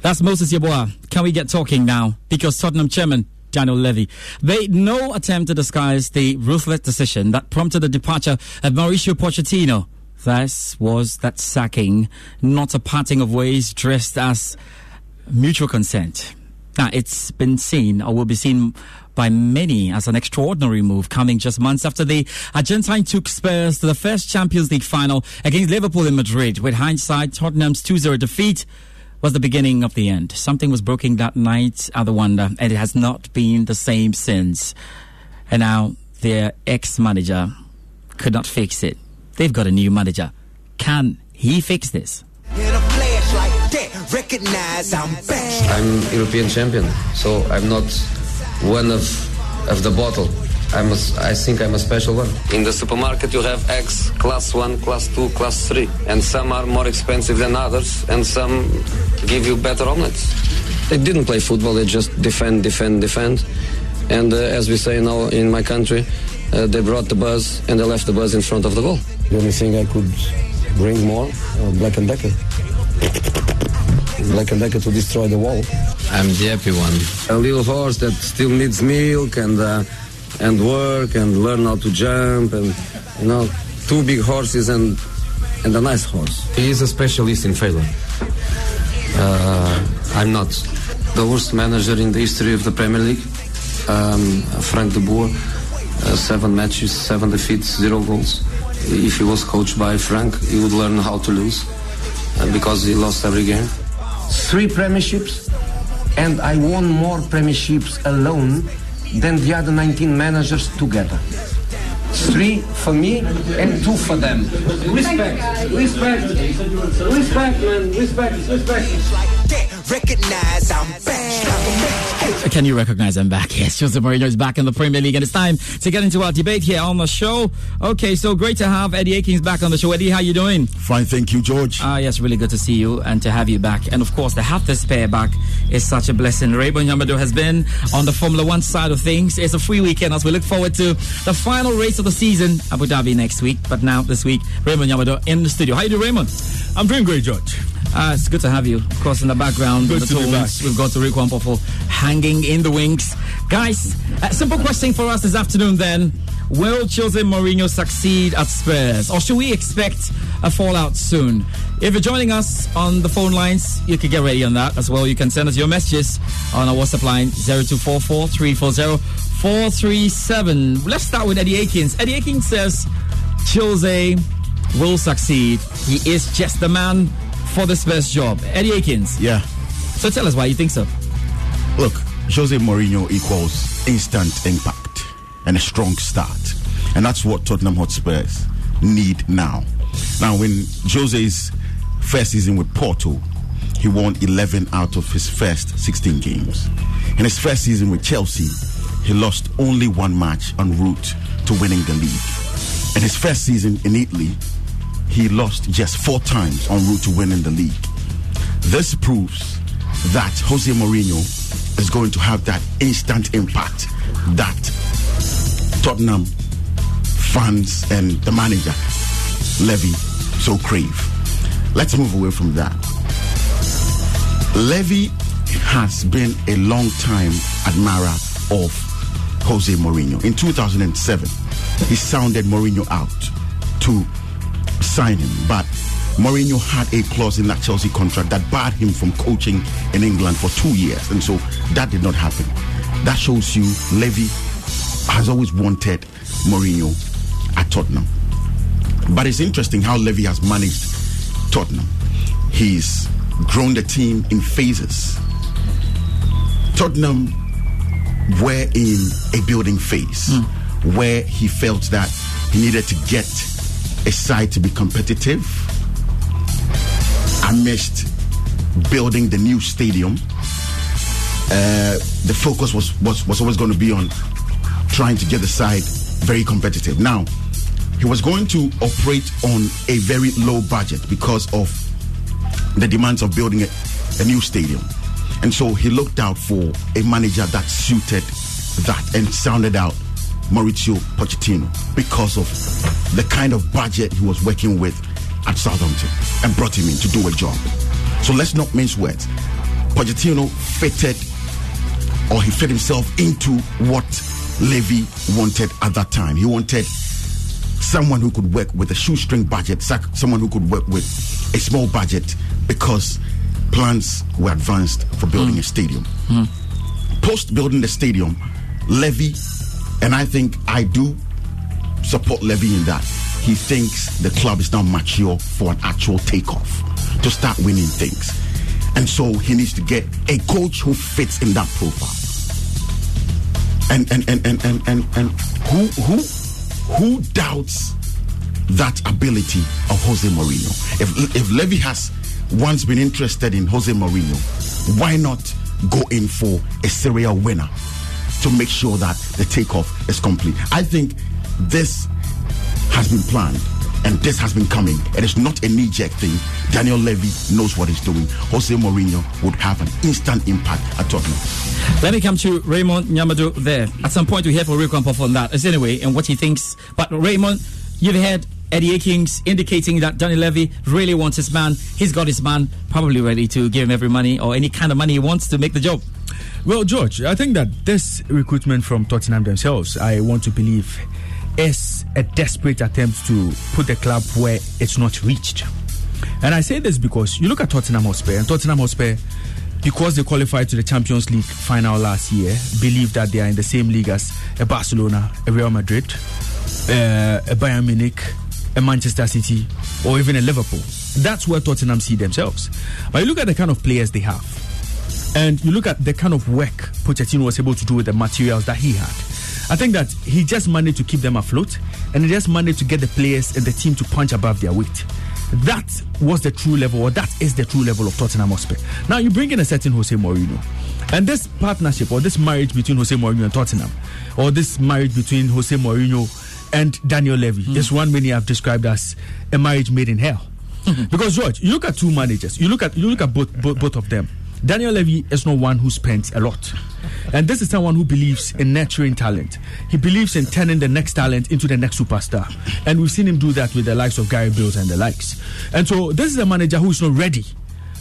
That's Moses Yeboah. Can we get talking now? Because Tottenham chairman Daniel Levy made no attempt to disguise the ruthless decision that prompted the departure of Mauricio Pochettino. This was that sacking, not a parting of ways dressed as mutual consent. Now, it's been seen or will be seen by many as an extraordinary move coming just months after the Argentine took Spurs to the first Champions League final against Liverpool in Madrid. With hindsight, Tottenham's 2 0 defeat was the beginning of the end. Something was broken that night at the Wanda, and it has not been the same since. And now their ex manager could not fix it. They've got a new manager. Can he fix this? recognize I'm back. I'm European champion, so I'm not one of of the bottle. I'm a, I think I'm a special one. In the supermarket, you have eggs class one, class two, class three, and some are more expensive than others, and some give you better omelets. They didn't play football; they just defend, defend, defend, and uh, as we say now in my country, uh, they brought the buzz and they left the buzz in front of the goal. The only thing I could bring more, uh, Black and Decker. Black and Decker to destroy the wall. I'm the happy one. A little horse that still needs milk and uh, and work and learn how to jump and you know two big horses and and a nice horse. He is a specialist in failure. Uh, I'm not. The worst manager in the history of the Premier League, um, Frank de Boer, uh, seven matches, seven defeats, zero goals. If he was coached by Frank, he would learn how to lose uh, because he lost every game. Three premierships, and I won more premierships alone than the other 19 managers together. Three for me and two for them. Respect, respect, respect, man, respect, respect. Recognize I'm back. Can you recognize I'm back? Yes, Jose Mourinho is back in the Premier League, and it's time to get into our debate here on the show. Okay, so great to have Eddie Akins back on the show. Eddie, how you doing? Fine, thank you, George. Ah, yes, really good to see you and to have you back. And of course, to have the spare back is such a blessing. Raymond Yamado has been on the Formula One side of things. It's a free weekend as we look forward to the final race of the season, Abu Dhabi next week. But now this week, Raymond Yamado in the studio. How you doing, Raymond? I'm doing great, George. Uh, it's good to have you. Of course, in the background, Good the to be tones, back. we've got Rick Wampofo hanging in the wings. Guys, a simple question for us this afternoon then. Will Jose Mourinho succeed at Spurs? Or should we expect a fallout soon? If you're joining us on the phone lines, you can get ready on that as well. You can send us your messages on our WhatsApp line 0244 340 437. Let's start with Eddie Akins. Eddie Akins says Jose will succeed. He is just the man for the Spurs job. Eddie Akins. Yeah. So tell us why you think so. Look, Jose Mourinho equals instant impact and a strong start. And that's what Tottenham Hotspurs need now. Now, when Jose's first season with Porto, he won 11 out of his first 16 games. In his first season with Chelsea, he lost only one match en route to winning the league. In his first season in Italy, he lost just four times en route to winning the league. This proves that Jose Mourinho is going to have that instant impact that Tottenham fans and the manager Levy so crave. Let's move away from that. Levy has been a long time admirer of Jose Mourinho. In 2007, he sounded Mourinho out to sign him, but Mourinho had a clause in that Chelsea contract that barred him from coaching in England for two years, and so that did not happen. That shows you Levy has always wanted Mourinho at Tottenham. But it's interesting how Levy has managed Tottenham. He's grown the team in phases. Tottenham were in a building phase hmm. where he felt that he needed to get a side to be competitive amidst building the new stadium. Uh, the focus was, was, was always going to be on trying to get the side very competitive. Now, he was going to operate on a very low budget because of the demands of building a, a new stadium. And so he looked out for a manager that suited that and sounded out Mauricio Pochettino because of the kind of budget he was working with at Southampton and brought him in to do a job. So let's not mince words. Pochettino fitted or he fit himself into what Levy wanted at that time. He wanted someone who could work with a shoestring budget, someone who could work with a small budget because plans were advanced for building hmm. a stadium. Hmm. Post building the stadium, Levy, and I think I do support Levy in that. He thinks the club is now mature for an actual takeoff to start winning things. And so he needs to get a coach who fits in that profile. And and and and and and, and who who who doubts that ability of Jose Mourinho? If if Levy has once been interested in Jose Mourinho, why not go in for a serial winner to make sure that the takeoff is complete? I think this has been planned and this has been coming. It is not a knee jerk thing. Daniel Levy knows what he's doing. Jose Mourinho would have an instant impact at Tottenham. Let me come to Raymond Nyamadu there. At some point, we hear from Rick Kampoff on that. As anyway, and what he thinks. But Raymond, you've heard Eddie Akins indicating that Daniel Levy really wants his man. He's got his man, probably ready to give him every money or any kind of money he wants to make the job. Well, George, I think that this recruitment from Tottenham themselves, I want to believe, is a desperate attempt to put the club where it's not reached. And I say this because you look at Tottenham Hotspur, and Tottenham Hotspur, because they qualified to the Champions League final last year, believe that they are in the same league as a Barcelona, a Real Madrid, uh, a Bayern Munich, a Manchester City, or even a Liverpool. That's where Tottenham see themselves. But you look at the kind of players they have, and you look at the kind of work Pochettino was able to do with the materials that he had. I think that he just managed to keep them afloat, and he just managed to get the players and the team to punch above their weight. That was the true level, or that is the true level of Tottenham Hotspur. Now you bring in a certain Jose Mourinho, and this partnership or this marriage between Jose Mourinho and Tottenham, or this marriage between Jose Mourinho and Daniel Levy, hmm. is one many have described as a marriage made in hell. Hmm. because George, you look at two managers, you look at you look at both both, both of them. Daniel Levy is not one who spends a lot. And this is someone who believes in nurturing talent. He believes in turning the next talent into the next superstar. And we've seen him do that with the likes of Gareth Bales and the likes. And so this is a manager who is not ready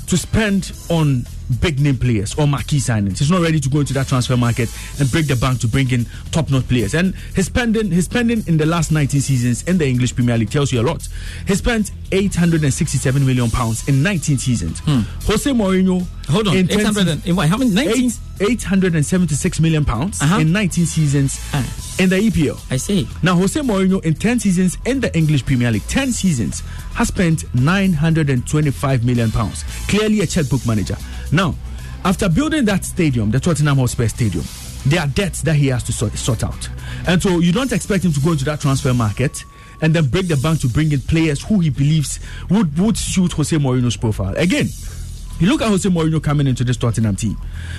to spend on big name players or marquee signings. He's not ready to go into that transfer market and break the bank to bring in top notch players. And his spending, his spending in the last 19 seasons in the English Premier League tells you a lot. He spent 867 million pounds in 19 seasons. Jose Mourinho. Hold on, in 800 and- in what, how many? 19? Eight- 876 million pounds Uh-huh. in 19 seasons in the EPL. I see. Now, Jose Mourinho in 10 seasons in the English Premier League, 10 seasons, has spent 925 million pounds. Clearly a checkbook manager. Now, after building that stadium, the Tottenham Hotspur Stadium, there are debts that he has to sort, sort out. And so you don't expect him to go into that transfer market and then break the bank to bring in players who he believes would, would suit Jose Mourinho's profile. Again, you look at Jose Mourinho coming into this Tottenham team,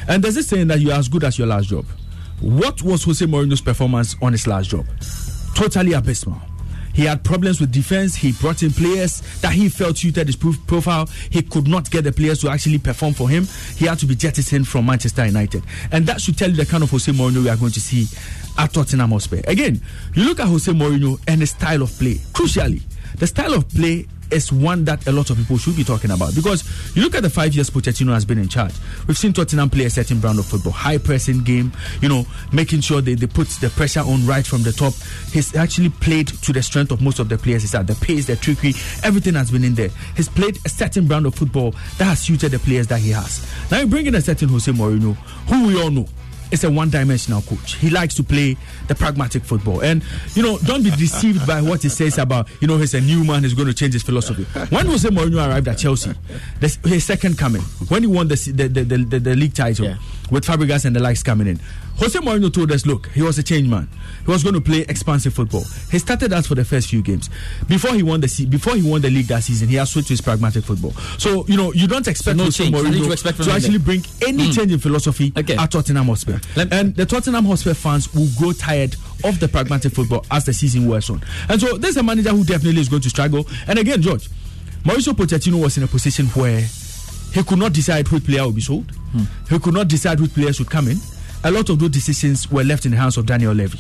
and there's this saying that you're as good as your last job. What was Jose Mourinho's performance on his last job? Totally abysmal. He had problems with defense. He brought in players that he felt suited his profile. He could not get the players to actually perform for him. He had to be jettisoned from Manchester United. And that should tell you the kind of Jose Mourinho we are going to see at Tottenham Hotspur. Again, you look at Jose Mourinho and his style of play. Crucially, the style of play is one that a lot of people should be talking about because you look at the five years Pochettino has been in charge. We've seen Tottenham play a certain brand of football, high pressing game, you know, making sure they, they put the pressure on right from the top. He's actually played to the strength of most of the players. He's at the pace, the trickery, everything has been in there. He's played a certain brand of football that has suited the players that he has. Now you bring in a certain Jose Mourinho, who we all know is a one-dimensional coach. He likes to play the pragmatic football, and you know, don't be deceived by what he says about you know he's a new man. He's going to change his philosophy. When Jose Mourinho arrived at Chelsea, this, his second coming, when he won the the the, the, the, the league title with Fabregas and the likes coming in, Jose Mourinho told us, look, he was a change man. He was going to play expansive football. He started us for the first few games before he won the se- before he won the league that season. He has switched to his pragmatic football. So you know, you don't expect no Jose change. Mourinho to expect to actually bring any Mm. change in philosophy at Tottenham Hotspur. and the Tottenham Hotspur fans will grow tired of the pragmatic football as the season wears on. And so there's a manager who definitely is going to struggle. And again, George, Mauricio Pochettino was in a position where he could not decide which player would be sold. He could not decide which players would come in. A lot of those decisions were left in the hands of Daniel Levy.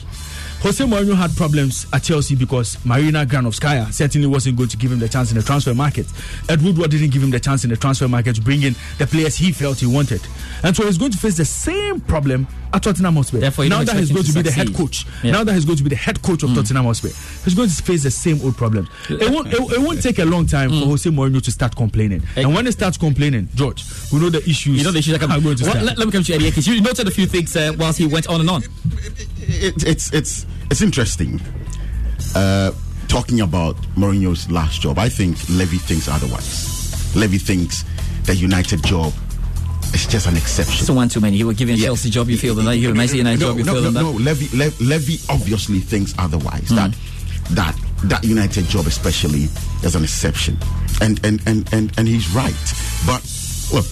Jose Mourinho had problems at Chelsea because Marina Granovskaya certainly wasn't going to give him the chance in the transfer market. Ed Woodward didn't give him the chance in the transfer market to bring in the players he felt he wanted. And so he's going to face the same problem at Tottenham Hotspur. Therefore, now that he's going him to be the head coach, Yeah. now that he's going to be the head coach of Tottenham Hotspur, he's going to face the same old problem. It won't, it, it won't take a long time for Jose Mourinho to start complaining. And when he starts complaining, George, we know the issues. You know the issues that come. are going to Well, start. let, let me come to you, Eddie Akins. You noted a few things uh, whilst he went on and on. it, it's it's it's interesting uh, talking about Mourinho's last job. I think Levy thinks otherwise. Levy thinks the United job is just an exception. So one too many. He would give you a Chelsea job, you feel that. You Manchester United no, job, you no, feel no, than no. Levy, Lev- Levy obviously thinks otherwise. That that that United job especially is an exception, and and and and, and he's right. But look,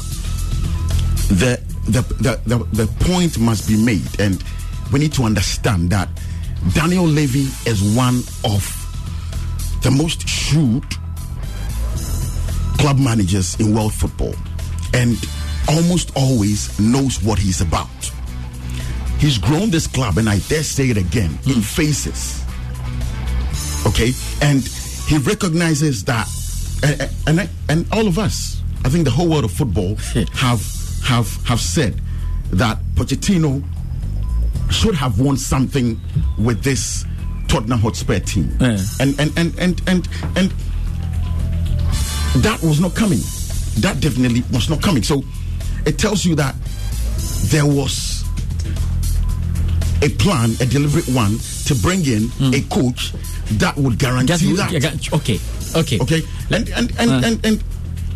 the the, the the the point must be made, and we need to understand that Daniel Levy is one of the most shrewd club managers in world football and almost always knows what he's about. He's grown this club, and I dare say it again, in faces. Okay? And he recognizes that, and, and, and all of us, I think the whole world of football have, have, have said that Pochettino should have won something with this Tottenham Hotspur team. And, and, and, and, and, and that was not coming. That definitely was not coming. So it tells you that there was a plan, a deliberate one, to bring in a coach that would guarantee who- that. yeah, gu- okay, okay, okay. And and and, Uh. and and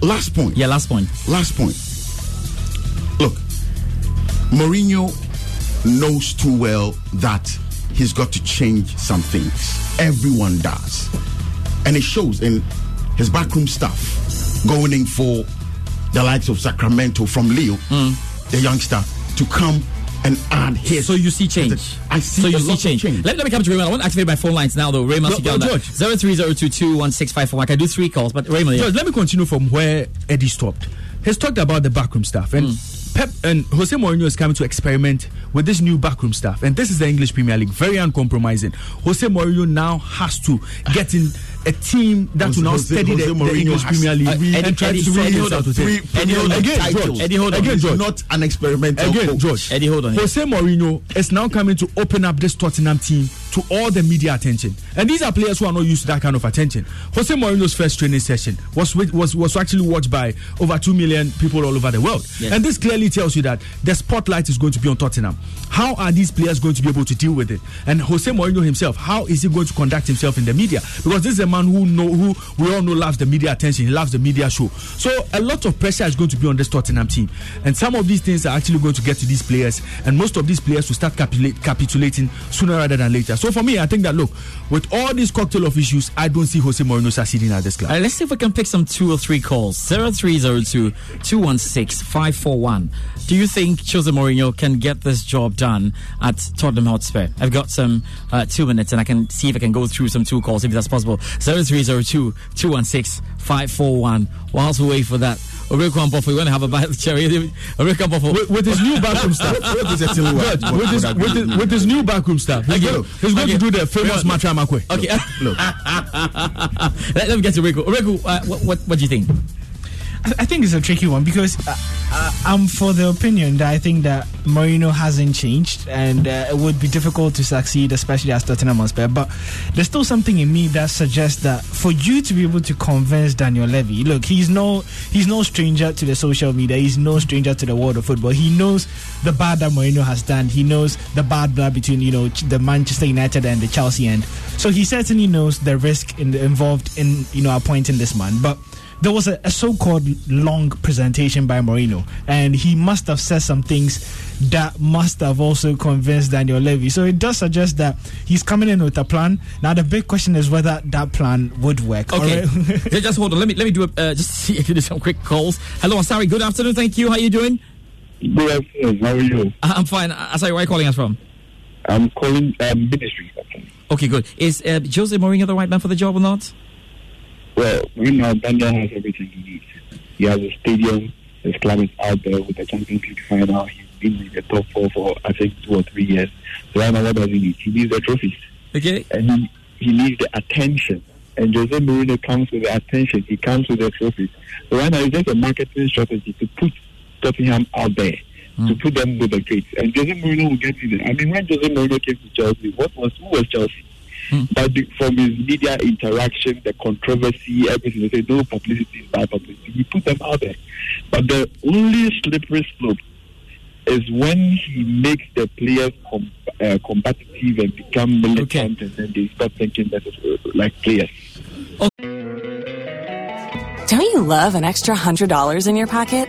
last point. Yeah, last point. Last point. Look, Mourinho knows too well that he's got to change some things. Everyone does, and it shows in his backroom stuff going in for the likes of Sacramento from Leo, mm. the youngster, to come and add his. So you see change. I see So you see change. change. Let, let me come to Raymond. I want to activate my phone lines now, though. Raymond, No, no. George. Zero three zero two two one six five four. I can do three calls, but Raymond, yeah. George, let me continue from where Eddie stopped. He's talked about the backroom stuff, and mm. Pep and Jose Mourinho is coming to experiment with this new backroom stuff. And this is the English Premier League, very uncompromising. Jose Mourinho now has to get in a team that will now Jose- steady the, Jose the English Premier League uh, and Eddie- try Eddie, to Eddie, sort hold this out on. with Three it. Premier League Again, titles. George. Eddie, hold on. Again, He's George. not an experimental Again, coach. George. Eddie, hold on. Jose Mourinho is now coming to open up this Tottenham team to all the media attention. And these are players who are not used to that kind of attention. Jose Mourinho's first training session was was was actually watched by over 2 million people all over the world. Yes. And this clearly tells you that the spotlight is going to be on Tottenham. How are these players going to be able to deal with it? And Jose Mourinho himself, how is he going to conduct himself in the media? Because this is a man who know who we all know loves the media attention, he loves the media show. So a lot of pressure is going to be on this Tottenham team. And some of these things are actually going to get to these players, and most of these players will start capitulate, capitulating sooner rather than later. So for me, I think that look, with all this cocktail of issues, I don't see Jose Mourinho succeeding at this club. Right, let's see if we can pick some two or three calls. 0302 216 541. Do you think Jose Mourinho can get this job done at Tottenham Hotspur? I've got some uh, two minutes and I can see if I can go through some two calls if that's possible. 0302 216 541. Whilst we wait for that, Oreku Ampofo, we're going to have a bite cherry. Oreku Ampofo. With, with his new backroom staff, What is a Tilu word? Good. with, his, with, his, with his new backroom staff, he's, Okay. going, he's going Okay. to do the famous Look. Matra Makwe. Okay. Look. let, let me get to Oreku. Oreku, uh, what, what, what do you think? I I think it's a tricky one because uh, uh, I'm for the opinion that I think that Mourinho hasn't changed and uh, it would be difficult to succeed, especially as Tottenham Hotspur. But there's still something in me that suggests that for you to be able to convince Daniel Levy, look, he's no he's no stranger to the social media. He's no stranger to the world of football. He knows the bad that Mourinho has done. He knows the bad blood between you know the Manchester United and the Chelsea end. So he certainly knows the risk in the, involved in you know appointing this man, but there was a, a so-called long presentation by Mourinho, and he must have said some things that must have also convinced Daniel Levy. So it does suggest that he's coming in with a plan. Now the big question is whether that plan would work. Okay, All right? just just hold on. Let me let me do a, uh, just see if you do some quick calls. Hello, Asari. Good afternoon. Thank you. How are you doing? Good afternoon. How are you? Uh, I'm fine. Uh, Asari, where are you calling us from? I'm calling um, Ministry. Okay, good. Is uh, Jose Mourinho the right man for the job or not? Well, right now, Daniel has everything he needs. He has a stadium. his club is out there with the Champions League final. He's been in the top four for I think two or three years. So right now, what does he need? He needs the trophies. Okay. And he, he needs the attention. And Jose Mourinho comes with the attention. He comes with the trophies. So right now, it's just a marketing strategy to put Tottenham out there, hmm. to put them with the greats. And Jose Mourinho will get you there. I mean, when Jose Mourinho came to Chelsea, what was who was Chelsea? But the, from his media interaction, the controversy, everything, they say no publicity is bad publicity. He put them out there. But the only slippery slope is when he makes the players com- uh, competitive and become militant, and then they start thinking that it's uh, like players. Don't you love an extra $100 in your pocket?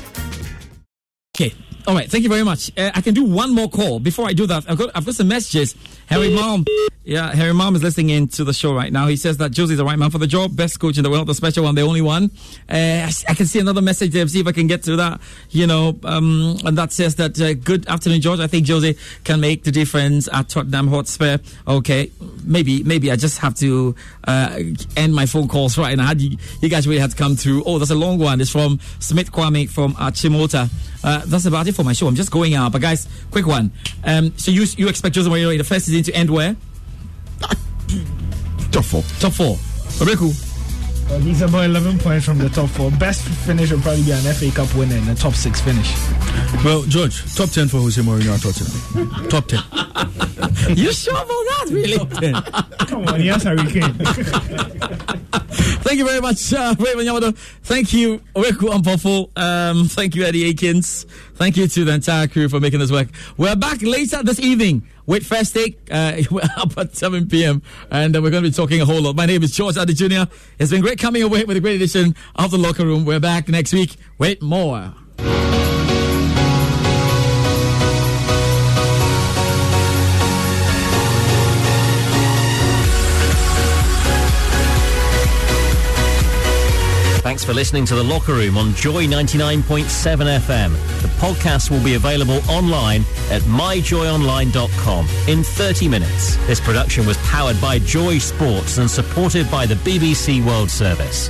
Okay. All right. Thank you very much. Uh, I can do one more call. Before I do that, I've got, I've got some messages. Harry Mom. Yeah, Harry Mom is listening in to the show right now. He says that Josie's the right man for the job. Best coach in the world, the special one, the only one. Uh, I, I can see another message there. See if I can get to that. You know, um, and that says that uh, good afternoon, George. I think Josie can make the difference at Tottenham Hotspur. Okay. Maybe, maybe I just have to uh, end my phone calls right now. You, you guys really had to come through. Oh, that's a long one. It's from Smith Kwame from Achimota. Uh, that's about it for my show. I'm just going out. But guys, quick one. Um, so you you expect Jose Mourinho in the first season to end where? Top four. Top four. Oreku. Well, he's about 11 points from the top four. Best finish will probably be an FA Cup winner and a top six finish. Well, George, top 10 for Jose Mourinho at Tottenham. top 10. you sure about that, really? Top 10. Come on, yes, Harry Kane. Thank you very much, uh, Raymond Yamado. Thank you, Oreku Ampofo. Um, thank you, Eddie Akins. Thank you to the entire crew for making this work. We're back later this evening with First Take. Uh, up at 7 p.m. and uh, we're going to be talking a whole lot. My name is George Addo Jr. It's been great coming away with a great edition of The Locker Room. We're back next week with more. Thanks for listening to The Locker Room on Joy 99.7 FM. The podcast will be available online at myjoyonline.com in 30 minutes. This production was powered by Joy Sports and supported by the BBC World Service.